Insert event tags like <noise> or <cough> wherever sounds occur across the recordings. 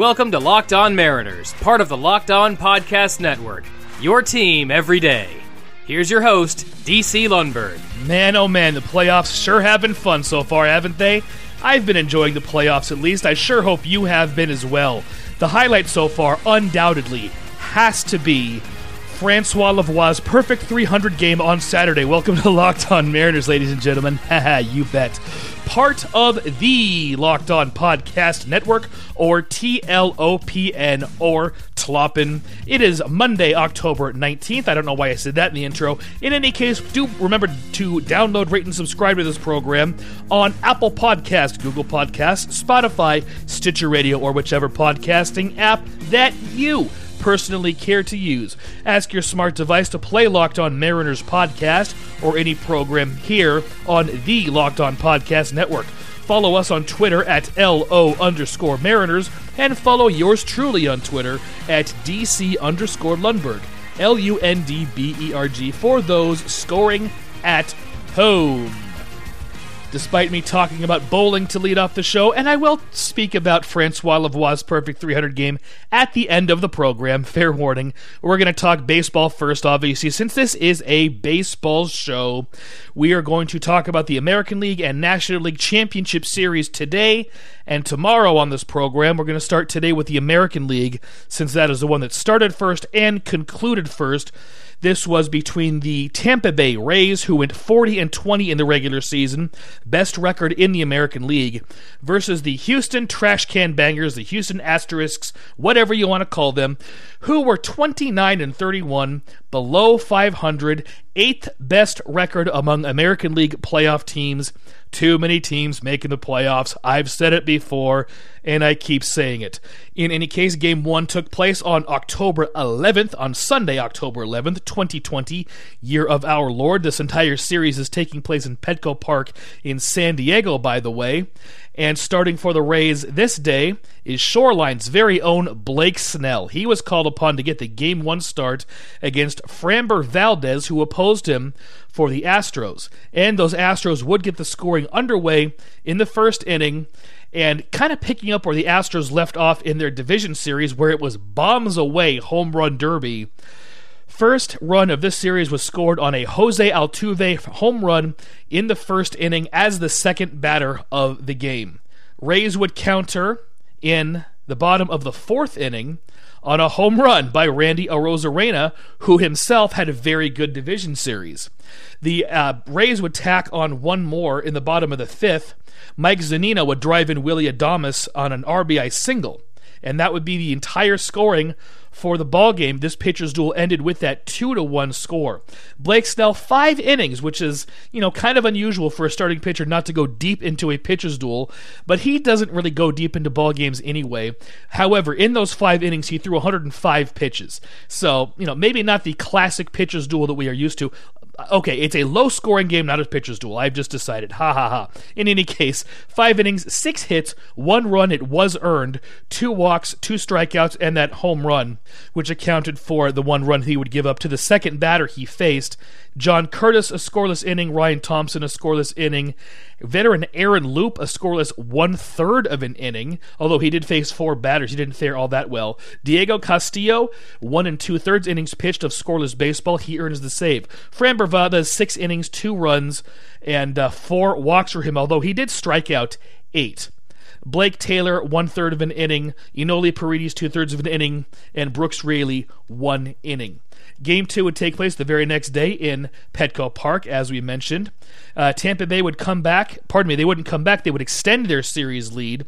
Welcome to Locked On Mariners, part of the Locked On Podcast Network. Your team every day. Here's your host, DC Lundberg. Man, oh man, the playoffs sure have been fun so far, haven't they? I've been enjoying the playoffs at least. I sure hope you have been as well. The highlight so far, undoubtedly, has to be Francois Lavoie's perfect 300 game on Saturday. Welcome to Locked On Mariners, ladies and gentlemen. Haha, <laughs> you bet. Part of the Locked On Podcast Network, or TLOPN, or Tloppin. It is Monday, October 19th. I don't know why I said that in the intro. In any case, do remember to download, rate, and subscribe to this program on Apple Podcast, Google Podcast, Spotify, Stitcher Radio, or whichever podcasting app that you personally care to use. Ask your smart device to play Locked On Mariners podcast or any program here on the Locked On Podcast Network. Follow us on Twitter at LO underscore Mariners and follow yours truly on Twitter at DC underscore Lundberg. L U N D B E R G for those scoring at home despite me talking about bowling to lead off the show, and I will speak about Francois Lavoie's perfect 300 game at the end of the program. <laughs> Fair warning. We're going to talk baseball first, obviously, since this is a baseball show. We are going to talk about the American League and National League Championship Series today and tomorrow on this program. We're going to start today with the American League, since that is the one that started first and concluded first. This was between the Tampa Bay Rays, who went 40 and 20 in the regular season, best record in the American League, versus the Houston Trash Can Bangers, the Houston Asterisks, whatever you want to call them, who were 29 and 31, below 500, eighth best record among American League playoff teams. Too many teams making the playoffs. I've said it before, and I keep saying it. In any case, game one took place on October 11th, on Sunday, October 11th, 2020, year of our Lord. This entire series is taking place in Petco Park in San Diego, by the way. And starting for the Rays this day is Shoreline's very own Blake Snell. He was called upon to get the game one start against Framber Valdez, who opposed him for the Astros. And those Astros would get the scoring underway in the first inning and kind of picking up where the Astros left off in their division series, where it was bombs away home run derby. First run of this series was scored on a Jose Altuve home run in the first inning as the second batter of the game. Rays would counter in the bottom of the fourth inning on a home run by Randy Arozarena, who himself had a very good division series. The uh, Rays would tack on one more in the bottom of the fifth. Mike Zunino would drive in Willy Adames on an RBI single, and that would be the entire scoring for the ball game. This pitcher's duel ended with that two to one score. Blake Snell five innings, which is you know kind of unusual for a starting pitcher not to go deep into a pitcher's duel, but he doesn't really go deep into ball games anyway. However, in those five innings, he threw 105 pitches. So you know maybe not the classic pitcher's duel that we are used to okay, it's a low scoring game, not a pitcher's duel. I've just decided. Ha ha ha. In any case, five innings, six hits, one run. It was earned, two walks, two strikeouts, and that home run, which accounted for the one run he would give up to the second batter he faced. John Curtis, a scoreless inning. Ryan Thompson, a scoreless inning. Veteran Aaron Loup, a scoreless one third of an inning, although he did face four batters. He didn't fare all that well. Diego Castillo, one and two thirds innings pitched of scoreless baseball. He earns the save. Fran Valdez, six innings, two runs, and uh, four walks for him, although he did strike out eight. Blake Taylor, one third of an inning. Enoli Paredes, two thirds of an inning. And Brooks Raley, one inning. Game two would take place the very next day in Petco Park, as we mentioned. Uh, Tampa Bay would come back. Pardon me, they wouldn't come back. They would extend their series lead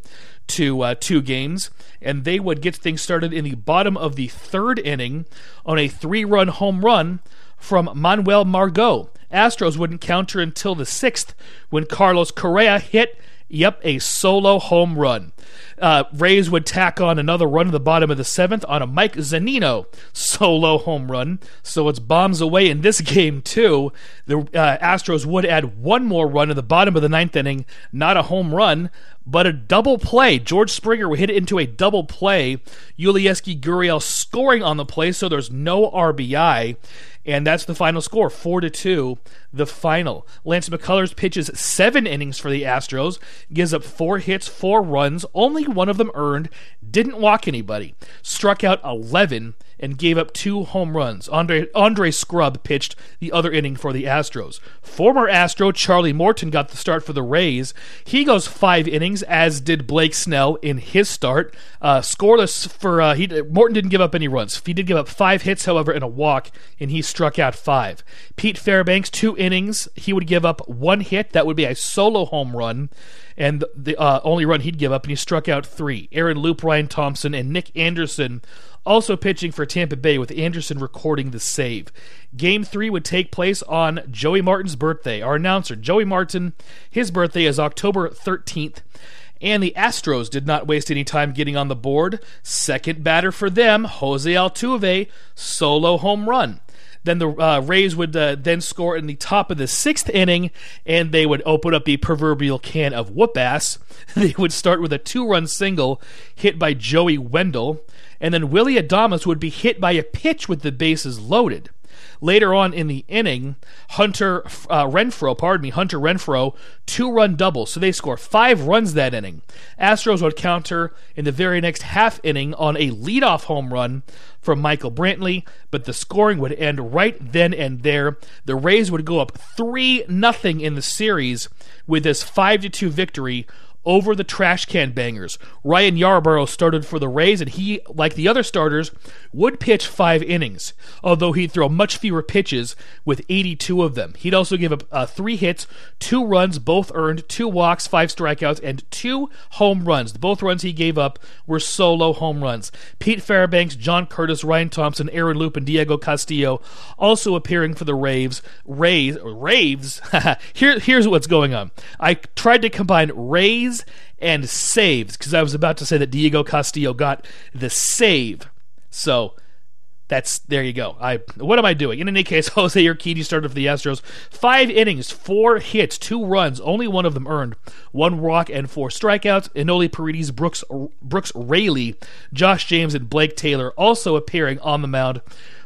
to uh, two games, and they would get things started in the bottom of the third inning on a three-run home run from Manuel Margot. Astros wouldn't counter until the sixth when Carlos Correa hit Yep, a solo home run. Uh, Rays would tack on another run in the bottom of the seventh on a Mike Zunino solo home run. So it's bombs away in this <laughs> game, too. The uh, Astros would add one more run in the bottom of the ninth inning, not a home run, but a double play. George Springer hit it into a double play. Yulieski Gurriel scoring on the play, so there's no RBI. And that's the final score, four to two. The final. Lance McCullers pitches seven innings for the Astros, gives up four hits, four runs, only one of them earned, didn't walk anybody, struck out eleven, and gave up two home runs. Andre Andre Scrubb pitched the other inning for the Astros. Former Astro Charlie Morton got the start for the Rays. He goes five innings, as did Blake Snell in his start. Uh, scoreless for uh, he Morton didn't give up any runs. He did give up five hits, however, and a walk, and he struck out five. Pete Fairbanks, two innings. He would give up one hit. That would be a solo home run. And the uh, only run he'd give up, and he struck out three. Aaron Loup, Ryan Thompson, and Nick Anderson also pitching for Tampa Bay, with Anderson recording the save. Game three would take place on Joey Martin's birthday. Our announcer, Joey Martin, his birthday is October 13th. And the Astros did not waste any time getting on the board. Second batter for them, Jose Altuve, solo home run. Then the uh, Rays would uh, then score in the top of the sixth inning, and they would open up the proverbial can of whoop ass. <laughs> they would start with a two run single hit by Joey Wendle, and then Willy Adames would be hit by a pitch with the bases loaded. Later on in the inning, Hunter uh, Renfroe, pardon me, Hunter Renfroe, two run double. So they score five runs that inning. Astros would counter in the very next half inning on a leadoff home run from Michael Brantley, but the scoring would end right then and there. The Rays would go up 3 nothing in the series with this 5 2 victory over the trash can bangers. Ryan Yarbrough started for the Rays, and he, like the other starters, would pitch five innings, although he'd throw much fewer pitches with 82 of them. He'd also give up uh, three hits, two runs, both earned, two walks, five strikeouts, and two home runs. Both runs he gave up were solo home runs. Pete Fairbanks, John Curtis, Ryan Thompson, Aaron Loup, and Diego Castillo also appearing for the Raves. Rays, Raves. <laughs> Here, here's what's going on. I tried to combine Rays and saves because I was about to say that Diego Castillo got the save. So that's there you go. I what am I doing? In any case, <laughs> Jose Urquidy started for the Astros. Five innings, four hits, two runs, only one of them earned. One walk and four strikeouts. Enoli Paredes, Brooks Brooks Raley, Josh James, and Blake Taylor also appearing on the mound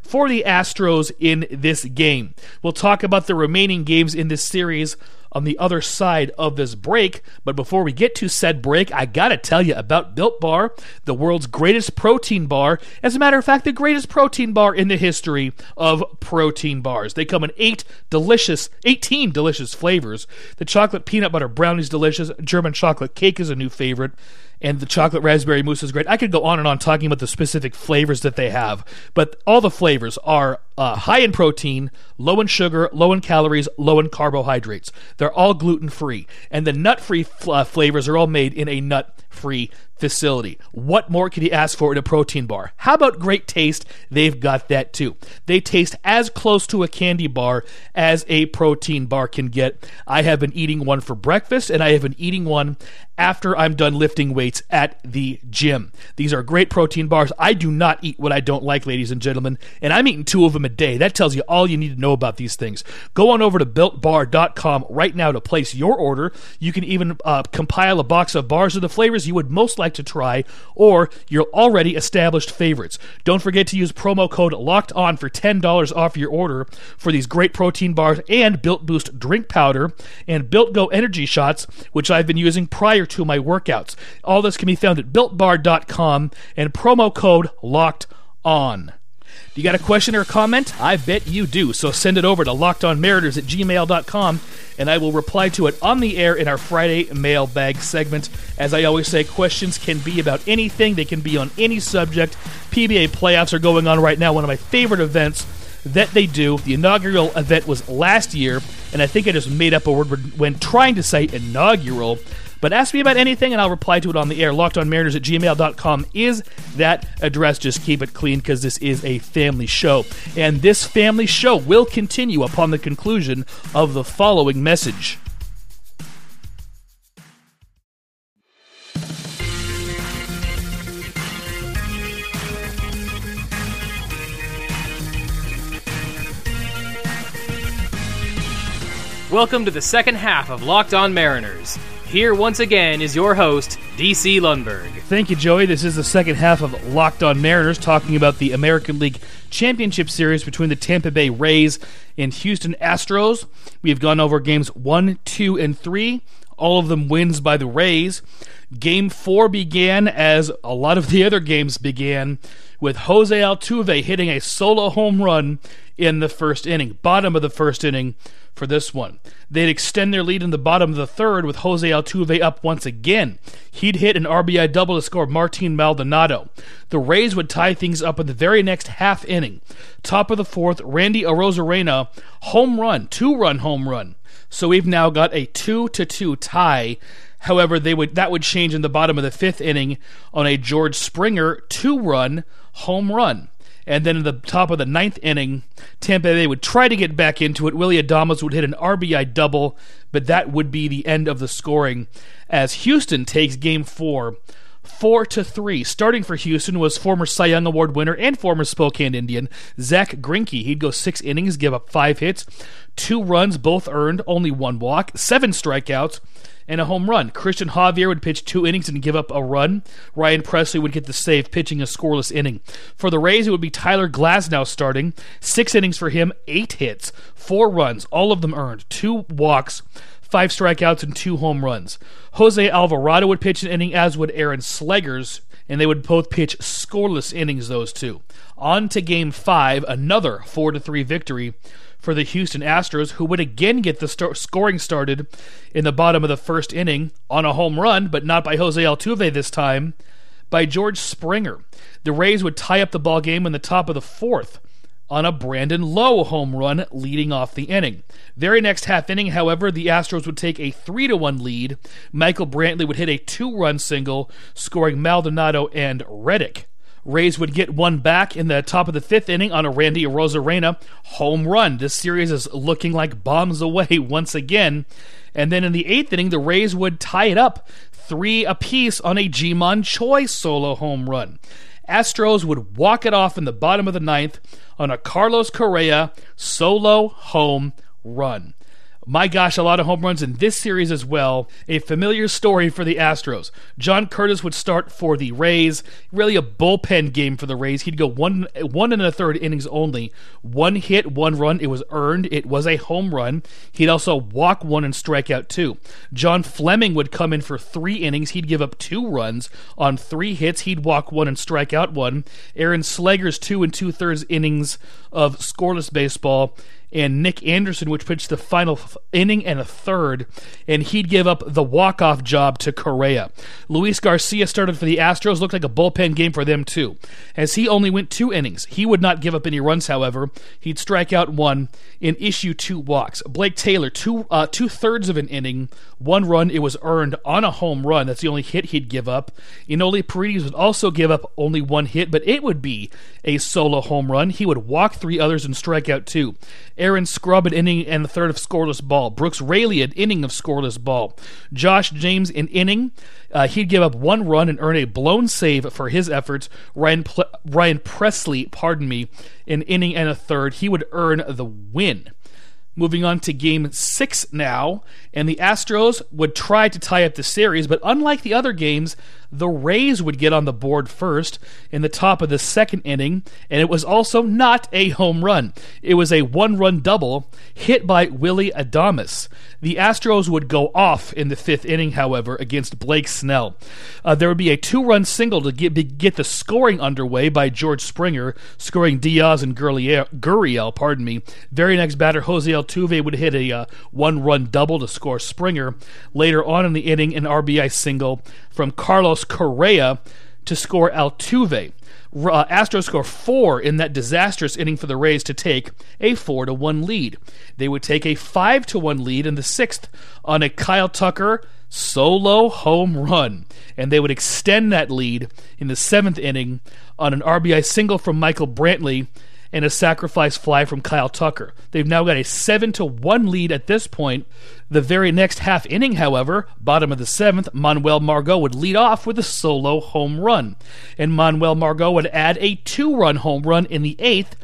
for the Astros in this game. We'll talk about the remaining games in this series on the other side of this break. But before we get to said break, I gotta tell you about Built Bar, the world's greatest protein bar. As a matter of fact, the greatest protein bar in the history of protein bars. They come in eight delicious, 18 delicious flavors. The chocolate peanut butter brownie is delicious. German chocolate cake is a new favorite and the chocolate raspberry mousse is great. I could go on and on talking about the specific flavors that they have, but all the flavors are uh, high in protein, low in sugar, low in calories, low in carbohydrates. They're all gluten free, and the nut free uh, flavors are all made in a nut free facility. What more could you ask for in a protein bar? How about great taste? They've got that too. They taste as close to a candy bar as a protein bar can get. I have been eating one for breakfast and I have been eating one after I'm done lifting weights at the gym. These are great protein bars. I do not eat what I don't like, ladies and gentlemen, and I'm eating two of them a day. That tells you all you need to know about these things. Go on over to builtbar.com right now to place your order. You can even uh, compile a box of bars of the flavors you would most like to try or your already established favorites. Don't forget to use promo code LOCKED ON for $10 off your order for these great protein bars and Built Boost drink powder and Built Go energy shots, which I've been using prior to my workouts. All this can be found at builtbar.com and promo code LOCKED ON. Do you got a question or a comment? I bet you do. So send it over to lockedonmariners at gmail.com and I will reply to it on the air in our Friday mailbag segment. As I always say, questions can be about anything, they can be on any subject. PBA playoffs are going on right now, one of my favorite events that they do. The inaugural event was last year, and I think I just made up a word when trying to say inaugural. But ask me about anything and I'll reply to it on the air. LockedOnMariners at gmail.com is that address. Just keep it clean because this is a family show. And this family show will continue upon the conclusion of the following message. Welcome to the second half of Locked On Mariners, Here once again is your host, DC Lundberg. Thank you, Joey. This is the second half of Locked On Mariners, talking about the American League Championship Series between the Tampa Bay Rays and Houston Astros. We have gone over games one, two, and three. All of them wins by the Rays. Game four began as a lot of the other games began with Jose Altuve hitting a solo home run in the first inning, bottom of the first inning for this one. They'd extend their lead in the bottom of the third with Jose Altuve up once again. He'd hit an RBI double to score Martin Maldonado. The Rays would tie things up in the very next half inning. Top of the fourth, Randy Arozarena home run, two run home run. So we've now got a two to two tie. However, they would that would change in the bottom of the fifth inning on a George Springer two run home run. And then in the top of the ninth inning, Tampa Bay would try to get back into it. Willy Adames would hit an RBI double, but that would be the end of the scoring as Houston takes game four. Four to three. Starting for Houston was former Cy Young Award winner and former Spokane Indian Zack Greinke. He'd go six innings, give up five hits, two runs, both earned, only one walk, seven strikeouts, and a home run. Cristian Javier would pitch two innings and give up a run. Ryan Pressly would get the save, pitching a scoreless inning. For the Rays, it would be Tyler Glasnow starting. Six innings for him, eight hits, four runs, all of them earned, two walks, five strikeouts, and two home runs. Jose Alvarado would pitch an inning, as would Aaron Slegers, and they would both pitch scoreless innings, those two. On to game five, another 4 to 3 victory for the Houston Astros, who would again get the start- scoring started in the bottom of the first inning on a home run, but not by Jose Altuve this time, by George Springer. The Rays would tie up the ball game in the top of the fourth on a Brandon Lowe home run leading off the inning. Very next half inning, however, the Astros would take a 3 to 1 lead. Michael Brantley would hit a two-run single, scoring Maldonado and Reddick. Rays would get one back in the top of the fifth inning on a Randy Arozarena home run. This series is looking like bombs away <laughs> once again. And then in the eighth inning, the Rays would tie it up three apiece on a Ji-Man Choi solo home run. Astros would walk it off in the bottom of the ninth on a Carlos Correa solo home run. My gosh, a lot of home runs in this series as well. A familiar story for the Astros. John Curtis would start for the Rays. Really a bullpen game for the Rays. He'd go one one and a third innings only. One hit, one run. It was earned. It was a home run. He'd also walk one and strike out two. John Fleming would come in for three innings. He'd give up two runs on three hits. He'd walk one and strike out one. Aaron Slegers two and two thirds innings of scoreless baseball and Nick Anderson, which pitched the final inning and a third, and he'd give up the walk-off job to Correa. Luis Garcia started for the Astros, looked like a bullpen game for them too, as he only went two innings. He would not give up any runs, however. He'd strike out one and issue two walks. Blake Taylor, two uh, two thirds of an inning, one run. It was earned on a home run. That's the only hit he'd give up. Enoli Paredes would also give up only one hit, but it would be a solo home run. He would walk three others and strike out two. Aaron Scrubb an inning and the third of scoreless ball. Brooks Raley an inning of scoreless ball. Josh James an inning. Uh, he'd give up one run and earn a blown save for his efforts. Ryan Ple- Ryan Pressly, pardon me, an inning and a third. He would earn the win. Moving on to game six now, and the Astros would try to tie up the series, but unlike the other games, the Rays would get on the board first in the top of the second inning, and it was also not a home run. It was a one run double hit by Willy Adames. The Astros would go off in the fifth inning, however, against Blake Snell. Uh, there would be a two run single to get, get the scoring underway by George Springer, scoring Diaz and Gurriel, Gurriel pardon me. Very next batter, Jose Altuve would hit a uh, one run double to score Springer. Later on in the inning, an RBI single from Carlos Correa to score Altuve. Uh, Astros score four in that disastrous inning for the Rays to take a four to one lead. They would take a five to one lead in the sixth on a Kyle Tucker solo home run, and they would extend that lead in the seventh inning on an RBI single from Michael Brantley and a sacrifice fly from Kyle Tucker. They've now got a 7 to 1 lead at this point. The very next half inning, however, bottom of the seventh, Manuel Margot would lead off with a solo home run. And Manuel Margot would add a two run home run in the eighth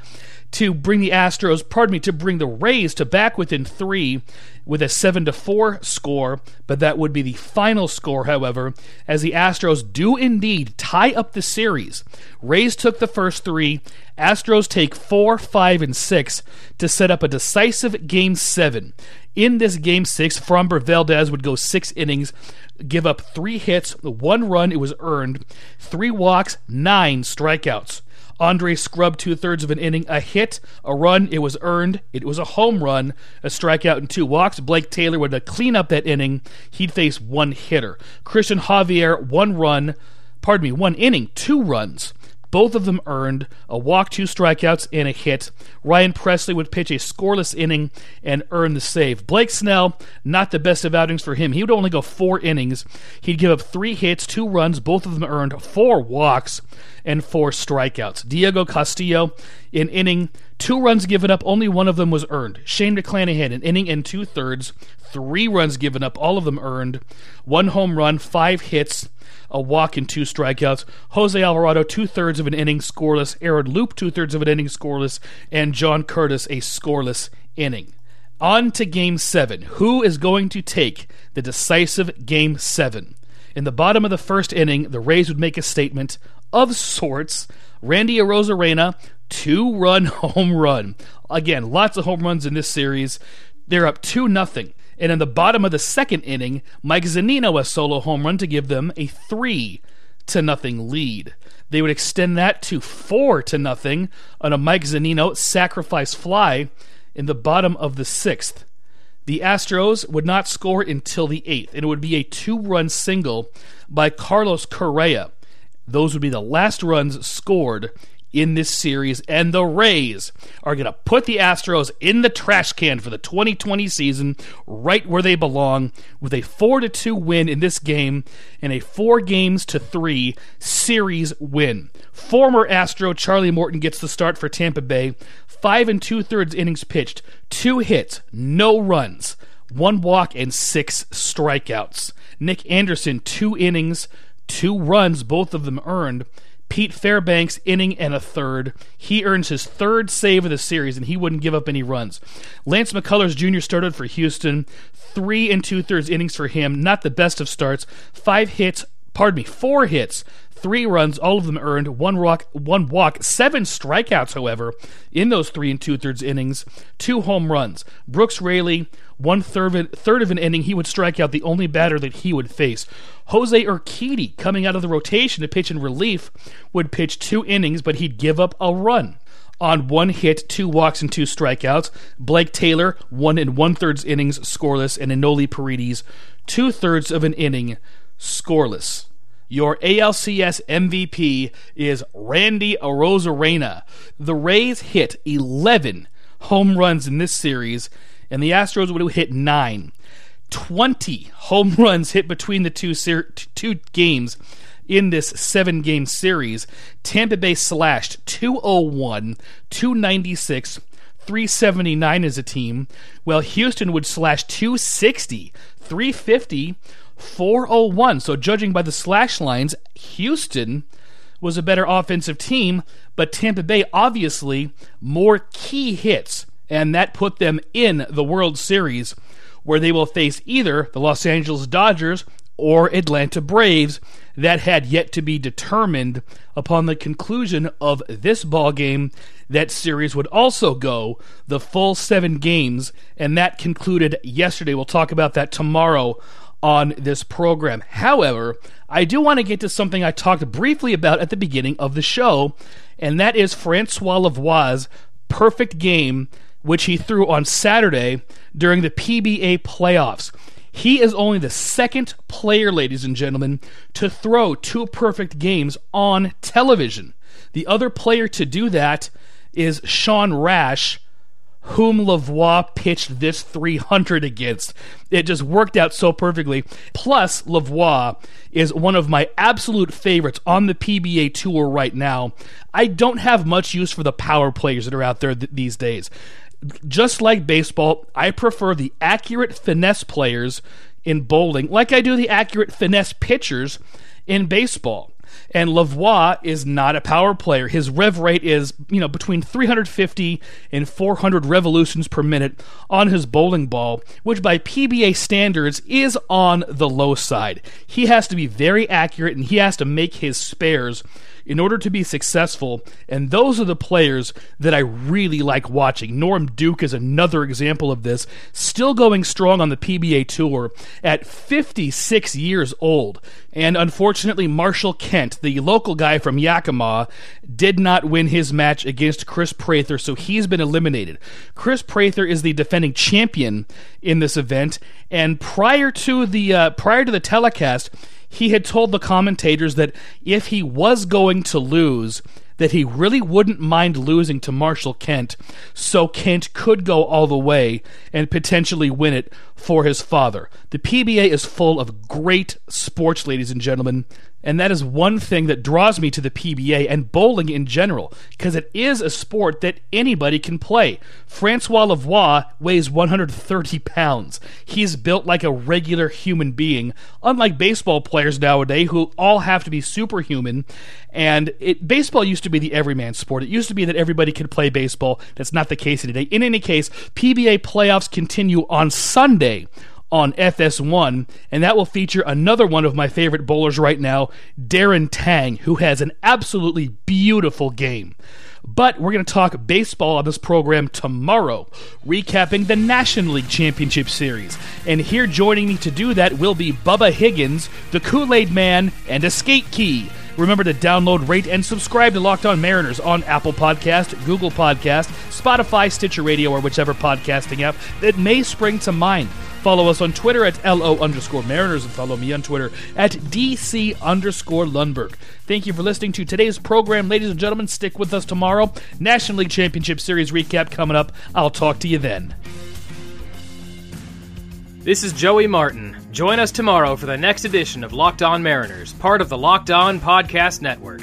to bring the Astros, pardon me, to bring the Rays to back within three with a 7 to 4 score, but that would be the final score, however, as the Astros do indeed tie up the series. Rays took the first three, Astros take 4, 5, and 6 to set up a decisive Game 7. In this Game 6, Framber Valdez would go six innings, give up three hits, one run, it was earned, three walks, nine strikeouts. Andre Scrubb two thirds of an inning, a hit, a run, it was earned, it was a home run, a strikeout, and two walks. Blake Taylor would clean up that inning. He'd face one hitter. Cristian Javier, one run, pardon me, one inning, two runs. Both of them earned a walk, two strikeouts, and a hit. Ryan Pressly would pitch a scoreless inning and earn the save. Blake Snell, not the best of outings for him. He would only go four innings. He'd give up three hits, two runs, both of them earned, four walks, and four strikeouts. Diego Castillo, an inning, two runs given up, only one of them was earned. Shane McClanahan, an inning and two thirds, three runs given up, all of them earned, one home run, five hits, a walk and two strikeouts. Jose Alvarado, two thirds of an inning scoreless. Aaron Loup, two thirds of an inning scoreless. And John Curtis, a scoreless inning. On to game seven. Who is going to take the decisive game seven? In the bottom of the first inning, the Rays would make a statement of sorts. Randy Arozarena, two run <laughs> home run. Again, lots of home runs in this series. They're up 2 nothing. And in the bottom of the second inning, Mike Zunino a solo home run to give them a three to nothing lead. They would extend that to four to nothing on a Mike Zunino sacrifice fly in the bottom of the sixth. The Astros would not score until the eighth, and it would be a two run single by Carlos Correa. Those would be the last runs scored in this series, and the Rays are going to put the Astros in the trash can for the 2020 season, right where they belong, with a 4 to 2 win in this game and a 4 games to 3 series win. Former Astro Charlie Morton gets the start for Tampa Bay. Five and two thirds innings pitched, two hits, no runs, one walk, and six strikeouts. Nick Anderson, two innings, two runs, both of them earned. Pete Fairbanks, inning and a third. He earns his third save of the series, and he wouldn't give up any runs. Lance McCullers Jr. started for Houston. Three and two thirds innings for him. Not the best of starts. Five hits, pardon me, four hits, three runs, all of them earned, one walk, one walk, seven strikeouts, however, in those three and two thirds innings, two home runs. Brooks Raley, one third, third of an inning, he would strike out the only batter that he would face. Jose Urquidy, coming out of the rotation to pitch in relief, would pitch two innings, but he'd give up a run. On one hit, two walks, and two strikeouts. Blake Taylor, one and one thirds innings scoreless, and Enoli Paredes, two thirds of an inning scoreless. Your ALCS MVP is Randy Arozarena. The Rays hit 11 home runs in this series, and the Astros would have hit nine. 20 home <laughs> runs hit between the two ser- two games in this seven game series. Tampa Bay slashed 201, 296, 379 as a team, while Houston would slash 260, 350, 401. So, judging by the slash lines, Houston was a better offensive team, but Tampa Bay obviously more key hits, and that put them in the World Series where they will face either the Los Angeles Dodgers or Atlanta Braves. That had yet to be determined upon the conclusion of this ball game. That series would also go the full seven games, and that concluded yesterday. We'll talk about that tomorrow on this program. However, I do want to get to something I talked briefly about at the beginning of the show, and that is Francois Lavoie's perfect game which he threw on Saturday during the PBA playoffs. He is only the second player, ladies and gentlemen, to throw two perfect games on television. The other player to do that is Sean Rash, whom Lavoie pitched this 300 against. It just worked out so perfectly. Plus, Lavoie is one of my absolute favorites on the PBA tour right now. I don't have much use for the power players that are out there th- these days just like baseball, I prefer the accurate finesse players in bowling, like I do the accurate finesse pitchers in baseball. And Lavoie is not a power player. His rev rate is, you know, between 350 and 400 revolutions per minute on his bowling ball, which by PBA standards is on the low side. He has to be very accurate and he has to make his spares in order to be successful. And those are the players that I really like watching. Norm Duke is another example of this, still going strong on the PBA Tour at 56 years old. And unfortunately, Marshall Kent, the local guy from Yakima, did not win his match against Chris Prather, so he's been eliminated. Chris Prather is the defending champion in this event, and prior to the uh, prior to the telecast, he had told the commentators that if he was going to lose, that he really wouldn't mind losing to Marshall Kent, so Kent could go all the way and potentially win it for his father. The PBA is full of great sports, ladies and gentlemen, and that is one thing that draws me to the PBA and bowling in general, because it is a sport that anybody can play. Francois Lavoie weighs 130 pounds. He's built like a regular human being, unlike baseball players nowadays who all have to be superhuman. And it, baseball used to be the everyman sport. It used to be that everybody could play baseball. That's not the case today. In any case, PBA playoffs continue on Sunday on FS1, and that will feature another one of my favorite bowlers right now, Darren Tang, who has an absolutely beautiful game. But we're going to talk baseball on this program tomorrow, recapping the National League Championship Series. And here joining me to do that will be Bubba Higgins, the Kool Aid Man, and a skate key. Remember to download, rate, and subscribe to Locked On Mariners on Apple Podcast, Google Podcast, Spotify, Stitcher Radio, or whichever podcasting app that may spring to mind. Follow us on Twitter at LO underscore Mariners and follow me on Twitter at DC underscore Lundberg. Thank you for listening to today's program, ladies and gentlemen. Stick with us tomorrow. National League Championship Series recap coming up. I'll talk to you then. This is Joey Martin. Join us tomorrow for the next edition of Locked On Mariners, part of the Locked On Podcast Network.